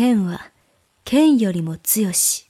ペは剣よりも強し。